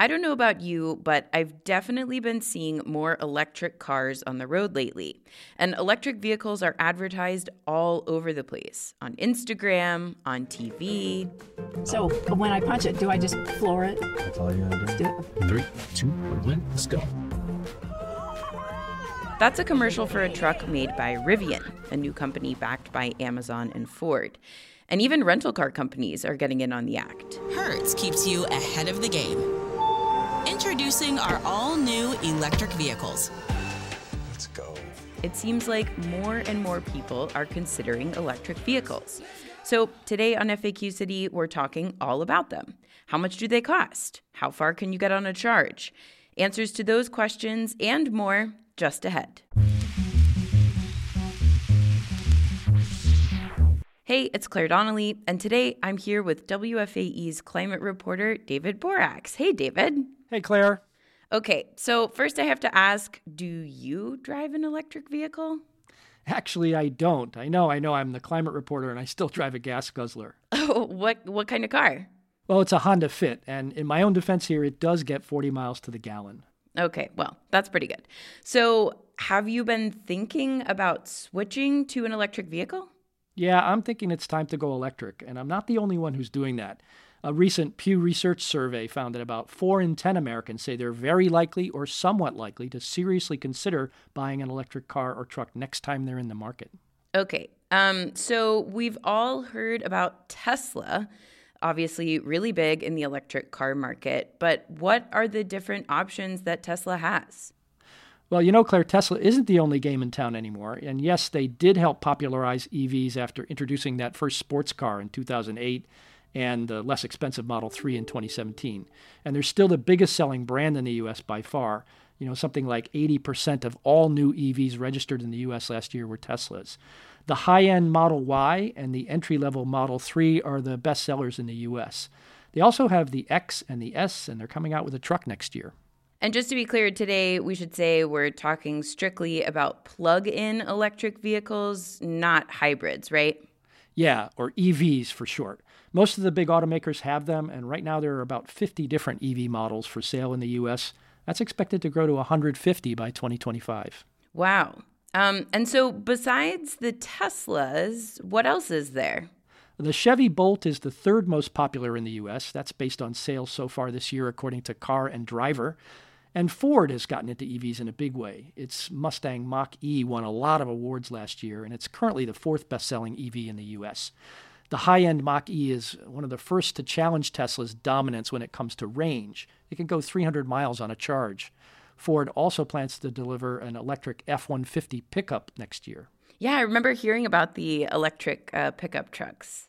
I don't know about you, but I've definitely been seeing more electric cars on the road lately. And electric vehicles are advertised all over the place on Instagram, on TV. So when I punch it, do I just floor it? That's all you gotta do. Do- Three, two, one, let's go. That's a commercial for a truck made by Rivian, a new company backed by Amazon and Ford. And even rental car companies are getting in on the act. Hertz keeps you ahead of the game. Introducing our all new electric vehicles. Let's go. It seems like more and more people are considering electric vehicles. So, today on FAQ City, we're talking all about them. How much do they cost? How far can you get on a charge? Answers to those questions and more just ahead. Hey, it's Claire Donnelly, and today I'm here with WFAE's climate reporter, David Boraks. Hey, David. Hey, Claire. Okay, so first I have to ask do you drive an electric vehicle? Actually, I don't. I know, I know. I'm the climate reporter and I still drive a gas guzzler. Oh, what, what kind of car? Well, it's a Honda Fit, and in my own defense here, it does get 40 miles to the gallon. Okay, well, that's pretty good. So, have you been thinking about switching to an electric vehicle? Yeah, I'm thinking it's time to go electric, and I'm not the only one who's doing that. A recent Pew Research survey found that about 4 in 10 Americans say they're very likely or somewhat likely to seriously consider buying an electric car or truck next time they're in the market. Okay, um, so we've all heard about Tesla, obviously really big in the electric car market, but what are the different options that Tesla has? Well, you know, Claire, Tesla isn't the only game in town anymore. And yes, they did help popularize EVs after introducing that first sports car in 2008 and the less expensive Model 3 in 2017. And they're still the biggest selling brand in the US by far. You know, something like 80% of all new EVs registered in the US last year were Teslas. The high end Model Y and the entry level Model 3 are the best sellers in the US. They also have the X and the S, and they're coming out with a truck next year. And just to be clear, today we should say we're talking strictly about plug in electric vehicles, not hybrids, right? Yeah, or EVs for short. Most of the big automakers have them, and right now there are about 50 different EV models for sale in the US. That's expected to grow to 150 by 2025. Wow. Um, and so, besides the Teslas, what else is there? The Chevy Bolt is the third most popular in the US. That's based on sales so far this year, according to Car and Driver. And Ford has gotten into EVs in a big way. Its Mustang Mach E won a lot of awards last year, and it's currently the fourth best selling EV in the US. The high end Mach E is one of the first to challenge Tesla's dominance when it comes to range. It can go 300 miles on a charge. Ford also plans to deliver an electric F 150 pickup next year. Yeah, I remember hearing about the electric uh, pickup trucks.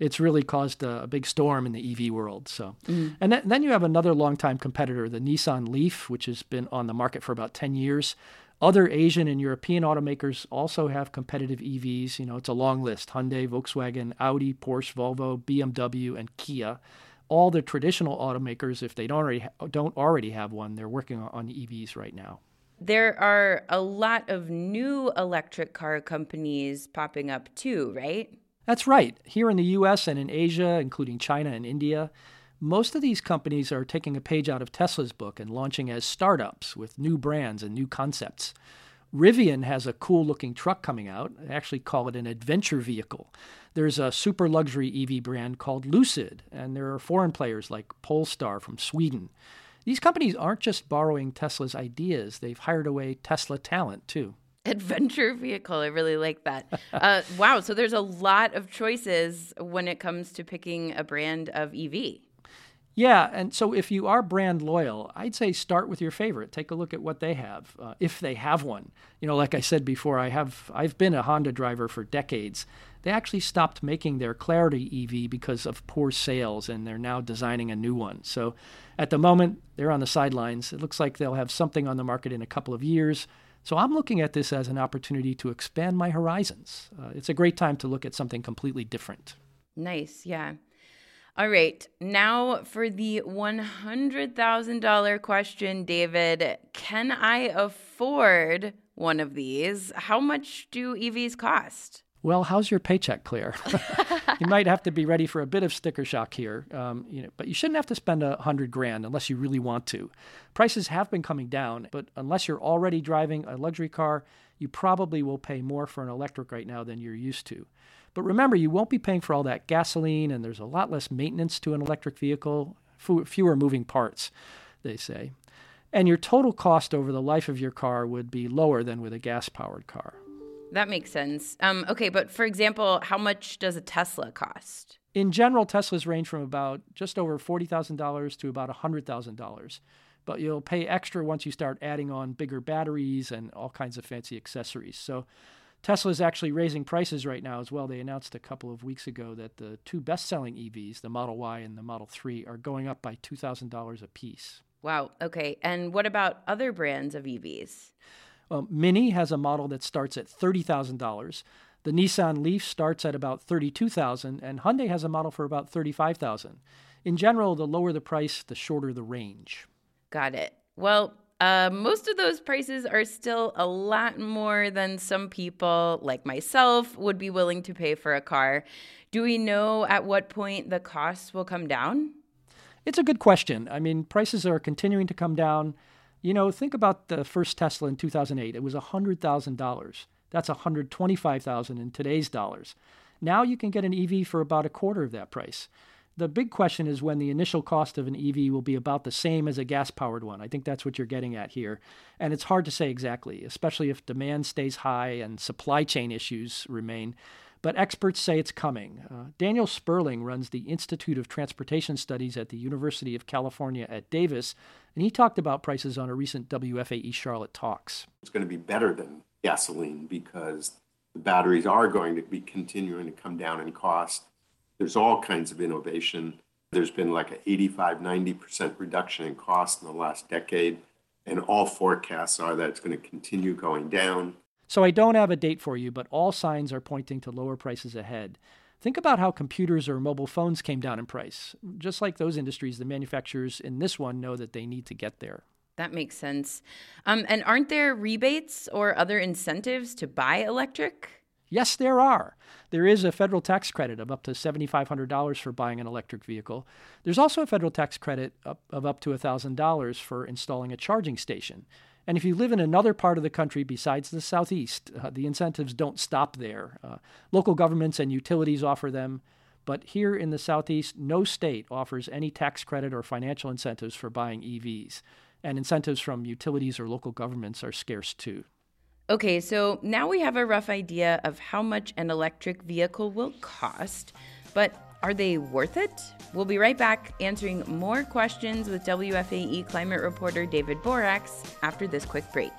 It's really caused a, a big storm in the EV world. So, mm. and then, then you have another longtime competitor, the Nissan Leaf, which has been on the market for about 10 years. Other Asian and European automakers also have competitive EVs. You know, it's a long list Hyundai, Volkswagen, Audi, Porsche, Volvo, BMW, and Kia. All the traditional automakers, if they don't already, ha- don't already have one, they're working on EVs right now. There are a lot of new electric car companies popping up too, right? That's right. Here in the US and in Asia, including China and India, most of these companies are taking a page out of Tesla's book and launching as startups with new brands and new concepts. Rivian has a cool looking truck coming out. They actually call it an adventure vehicle. There's a super luxury EV brand called Lucid, and there are foreign players like Polestar from Sweden. These companies aren't just borrowing Tesla's ideas, they've hired away Tesla talent too. Adventure vehicle. I really like that. Uh, wow. So there's a lot of choices when it comes to picking a brand of EV. Yeah, and so if you are brand loyal, I'd say start with your favorite. Take a look at what they have, uh, if they have one. You know, like I said before, I have I've been a Honda driver for decades. They actually stopped making their Clarity EV because of poor sales, and they're now designing a new one. So, at the moment, they're on the sidelines. It looks like they'll have something on the market in a couple of years. So I'm looking at this as an opportunity to expand my horizons. Uh, it's a great time to look at something completely different. Nice. Yeah. All right. Now for the $100,000 question, David. Can I afford one of these? How much do EVs cost? Well, how's your paycheck, Claire? you might have to be ready for a bit of sticker shock here, um, you know, but you shouldn't have to spend a hundred grand unless you really want to. Prices have been coming down, but unless you're already driving a luxury car, you probably will pay more for an electric right now than you're used to. But remember, you won't be paying for all that gasoline, and there's a lot less maintenance to an electric vehicle, fewer moving parts, they say. And your total cost over the life of your car would be lower than with a gas powered car. That makes sense. Um, okay, but for example, how much does a Tesla cost? In general, Teslas range from about just over $40,000 to about $100,000. But you'll pay extra once you start adding on bigger batteries and all kinds of fancy accessories. So Tesla is actually raising prices right now as well. They announced a couple of weeks ago that the two best selling EVs, the Model Y and the Model 3, are going up by $2,000 a piece. Wow. Okay. And what about other brands of EVs? Well, Mini has a model that starts at $30,000. The Nissan Leaf starts at about $32,000 and Hyundai has a model for about $35,000. In general, the lower the price, the shorter the range. Got it. Well, uh, most of those prices are still a lot more than some people, like myself, would be willing to pay for a car. Do we know at what point the costs will come down? It's a good question. I mean, prices are continuing to come down. You know, think about the first Tesla in 2008. It was $100,000. That's 125,000 in today's dollars. Now you can get an EV for about a quarter of that price. The big question is when the initial cost of an EV will be about the same as a gas powered one. I think that's what you're getting at here. And it's hard to say exactly, especially if demand stays high and supply chain issues remain. But experts say it's coming. Uh, Daniel Sperling runs the Institute of Transportation Studies at the University of California at Davis, and he talked about prices on a recent WFAE Charlotte Talks. It's going to be better than gasoline because the batteries are going to be continuing to come down in cost there's all kinds of innovation. There's been like an 85, 90% reduction in cost in the last decade, and all forecasts are that it's going to continue going down. So I don't have a date for you, but all signs are pointing to lower prices ahead. Think about how computers or mobile phones came down in price. Just like those industries, the manufacturers in this one know that they need to get there. That makes sense. Um, and aren't there rebates or other incentives to buy electric? Yes, there are. There is a federal tax credit of up to $7,500 for buying an electric vehicle. There's also a federal tax credit of up to $1,000 for installing a charging station. And if you live in another part of the country besides the Southeast, uh, the incentives don't stop there. Uh, local governments and utilities offer them. But here in the Southeast, no state offers any tax credit or financial incentives for buying EVs. And incentives from utilities or local governments are scarce too. Okay, so now we have a rough idea of how much an electric vehicle will cost, but are they worth it? We'll be right back answering more questions with WFAE climate reporter David Boraks after this quick break.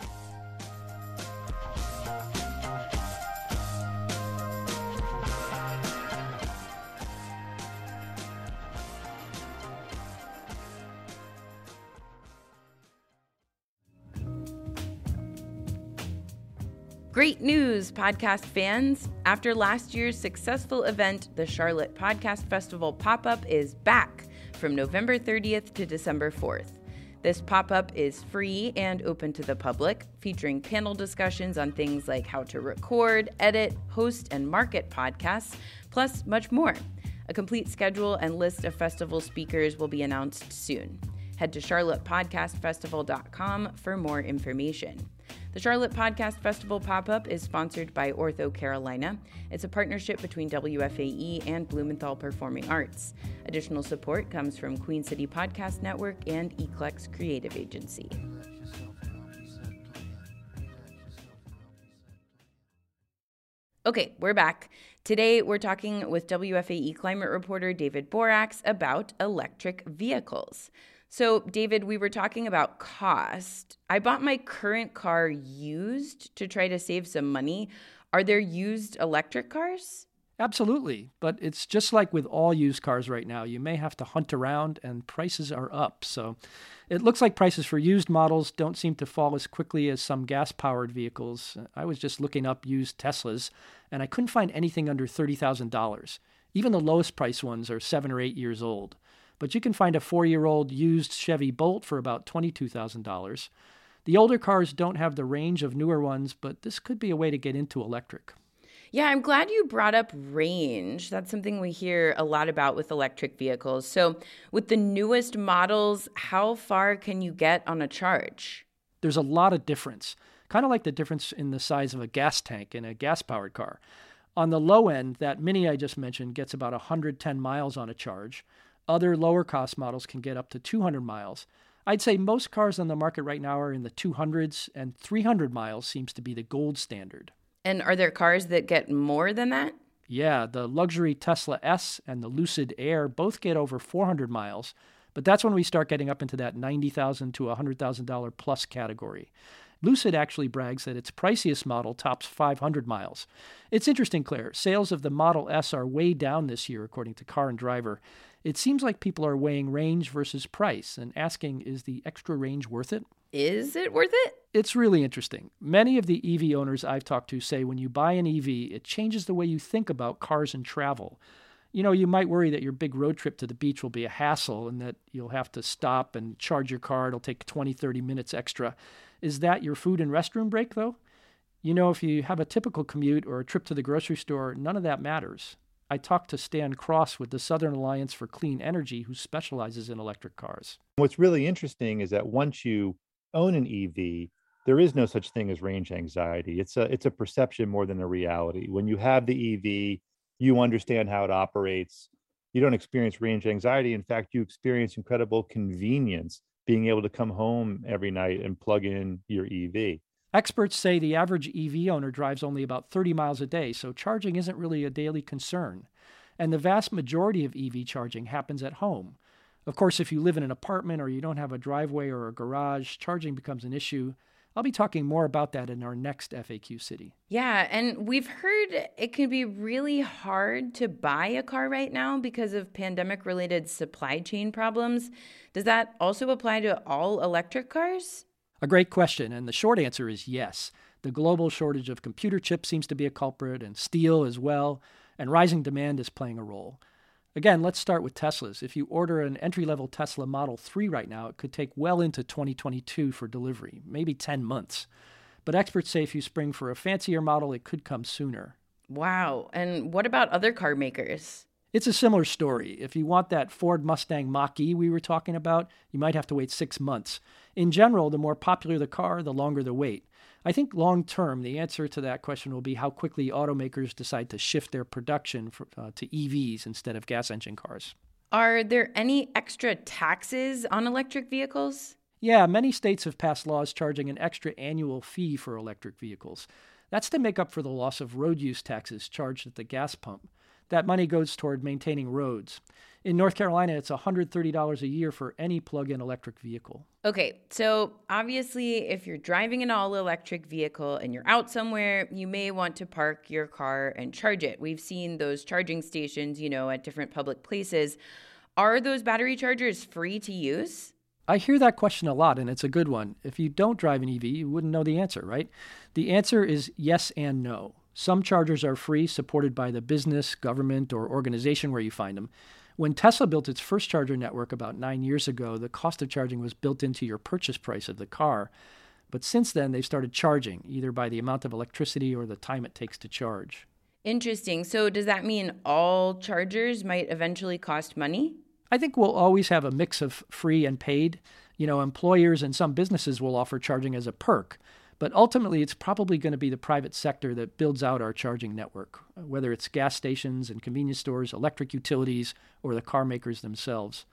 Great news, podcast fans! After last year's successful event, the Charlotte Podcast Festival pop up is back from November 30th to December 4th. This pop up is free and open to the public, featuring panel discussions on things like how to record, edit, host, and market podcasts, plus much more. A complete schedule and list of festival speakers will be announced soon. Head to charlottepodcastfestival.com for more information. The Charlotte Podcast Festival pop up is sponsored by Ortho Carolina. It's a partnership between WFAE and Blumenthal Performing Arts. Additional support comes from Queen City Podcast Network and Eclex Creative Agency. Okay, we're back. Today, we're talking with WFAE climate reporter David Boraks about electric vehicles. So, David, we were talking about cost. I bought my current car used to try to save some money. Are there used electric cars? Absolutely. But it's just like with all used cars right now. You may have to hunt around and prices are up. So it looks like prices for used models don't seem to fall as quickly as some gas powered vehicles. I was just looking up used Teslas and I couldn't find anything under $30,000. Even the lowest price ones are seven or eight years old but you can find a four year old used Chevy Bolt for about $22,000. The older cars don't have the range of newer ones, but this could be a way to get into electric. Yeah, I'm glad you brought up range. That's something we hear a lot about with electric vehicles. So, with the newest models, how far can you get on a charge? There's a lot of difference, kind of like the difference in the size of a gas tank in a gas powered car. On the low end, that Mini I just mentioned gets about 110 miles on a charge. Other lower cost models can get up to 200 miles. I'd say most cars on the market right now are in the 200s, and 300 miles seems to be the gold standard. And are there cars that get more than that? Yeah, the luxury Tesla S and the Lucid Air both get over 400 miles, but that's when we start getting up into that 90,000 to $100,000 plus category. Lucid actually brags that its priciest model tops 500 miles. It's interesting, Claire. Sales of the Model S are way down this year, according to Car and Driver. It seems like people are weighing range versus price and asking, is the extra range worth it? Is it worth it? It's really interesting. Many of the EV owners I've talked to say when you buy an EV, it changes the way you think about cars and travel. You know, you might worry that your big road trip to the beach will be a hassle and that you'll have to stop and charge your car. It'll take 20, 30 minutes extra. Is that your food and restroom break, though? You know, if you have a typical commute or a trip to the grocery store, none of that matters. I talked to Stan Cross with the Southern Alliance for Clean Energy, who specializes in electric cars. What's really interesting is that once you own an EV, there is no such thing as range anxiety. It's a it's a perception more than a reality. When you have the EV, you understand how it operates. You don't experience range anxiety. In fact, you experience incredible convenience being able to come home every night and plug in your EV. Experts say the average EV owner drives only about 30 miles a day, so charging isn't really a daily concern. And the vast majority of EV charging happens at home. Of course, if you live in an apartment or you don't have a driveway or a garage, charging becomes an issue. I'll be talking more about that in our next FAQ City. Yeah, and we've heard it can be really hard to buy a car right now because of pandemic related supply chain problems. Does that also apply to all electric cars? A great question, and the short answer is yes. The global shortage of computer chips seems to be a culprit, and steel as well, and rising demand is playing a role. Again, let's start with Teslas. If you order an entry level Tesla Model 3 right now, it could take well into 2022 for delivery, maybe 10 months. But experts say if you spring for a fancier model, it could come sooner. Wow. And what about other car makers? It's a similar story. If you want that Ford Mustang Mach E we were talking about, you might have to wait six months. In general, the more popular the car, the longer the wait. I think long term, the answer to that question will be how quickly automakers decide to shift their production for, uh, to EVs instead of gas engine cars. Are there any extra taxes on electric vehicles? Yeah, many states have passed laws charging an extra annual fee for electric vehicles. That's to make up for the loss of road use taxes charged at the gas pump. That money goes toward maintaining roads. In North Carolina, it's $130 a year for any plug in electric vehicle. Okay, so obviously, if you're driving an all electric vehicle and you're out somewhere, you may want to park your car and charge it. We've seen those charging stations, you know, at different public places. Are those battery chargers free to use? I hear that question a lot, and it's a good one. If you don't drive an EV, you wouldn't know the answer, right? The answer is yes and no. Some chargers are free, supported by the business, government, or organization where you find them. When Tesla built its first charger network about nine years ago, the cost of charging was built into your purchase price of the car. But since then, they've started charging, either by the amount of electricity or the time it takes to charge. Interesting. So, does that mean all chargers might eventually cost money? I think we'll always have a mix of free and paid. You know, employers and some businesses will offer charging as a perk. But ultimately, it's probably going to be the private sector that builds out our charging network, whether it's gas stations and convenience stores, electric utilities, or the car makers themselves.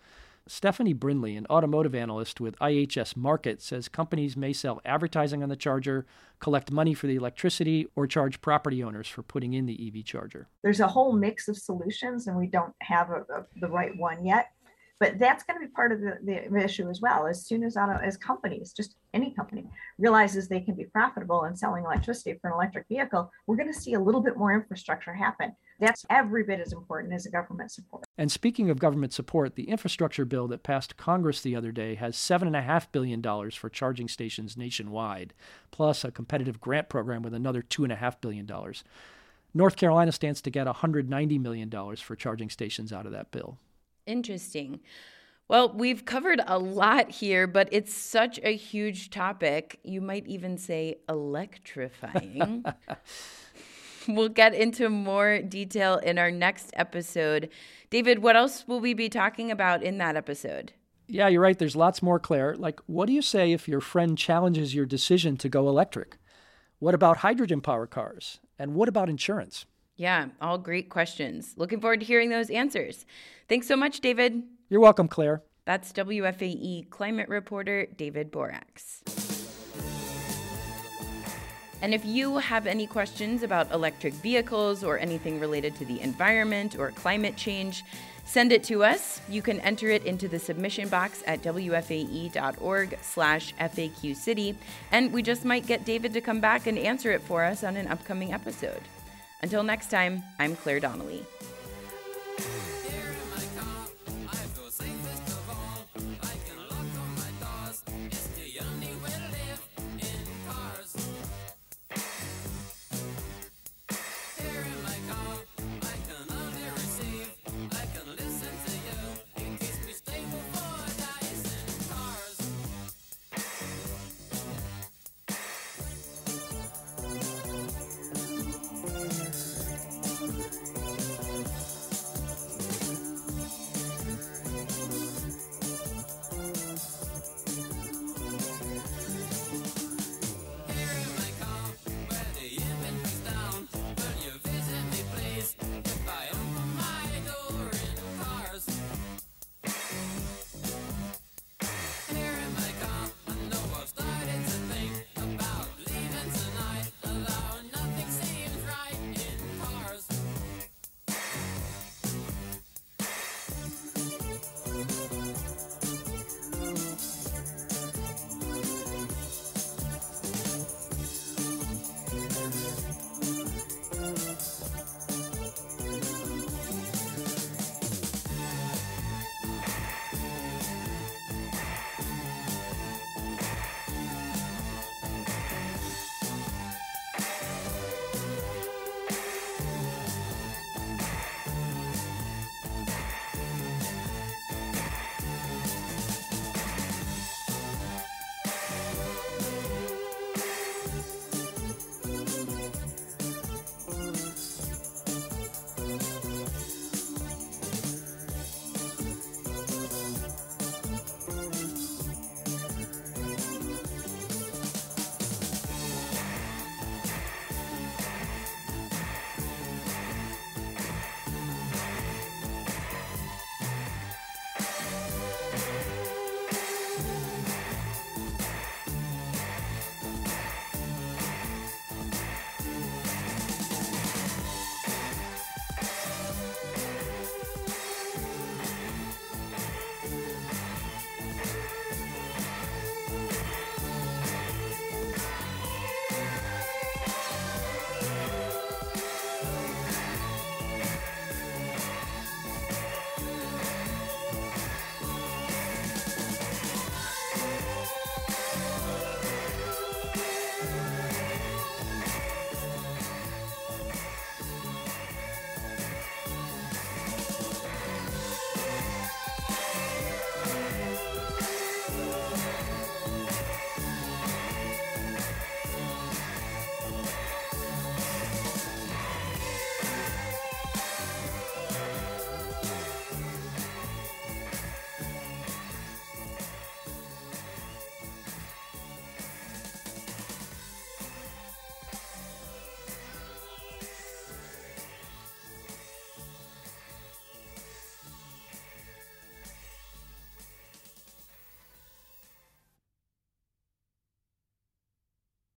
Stephanie Brinley, an automotive analyst with IHS Markit, says companies may sell advertising on the charger, collect money for the electricity, or charge property owners for putting in the EV charger. There's a whole mix of solutions, and we don't have a, a, the right one yet but that's going to be part of the, the issue as well. As soon as auto, as companies just any company realizes they can be profitable in selling electricity for an electric vehicle we're going to see a little bit more infrastructure happen. That's every bit as important as government support. And speaking of government support the infrastructure bill that passed congress the other day has $7.5 billion for charging stations nationwide plus a competitive grant program with another $2.5 billion north carolina stands to get $190 million for charging stations out of that bill Interesting. Well, we've covered a lot here, but it's such a huge topic. You might even say electrifying. we'll get into more detail in our next episode. David, what else will we be talking about in that episode? Yeah, you're right. There's lots more, Claire. Like, what do you say if your friend challenges your decision to go electric? What about hydrogen power cars? And what about insurance? Yeah, all great questions. Looking forward to hearing those answers. Thanks so much, David. You're welcome, Claire. That's WFAE climate reporter David Boraks. And if you have any questions about electric vehicles or anything related to the environment or climate change, send it to us. You can enter it into the submission box at wfae.org slash faqcity, and we just might get David to come back and answer it for us on an upcoming episode. Until next time, I'm Claire Donnelly.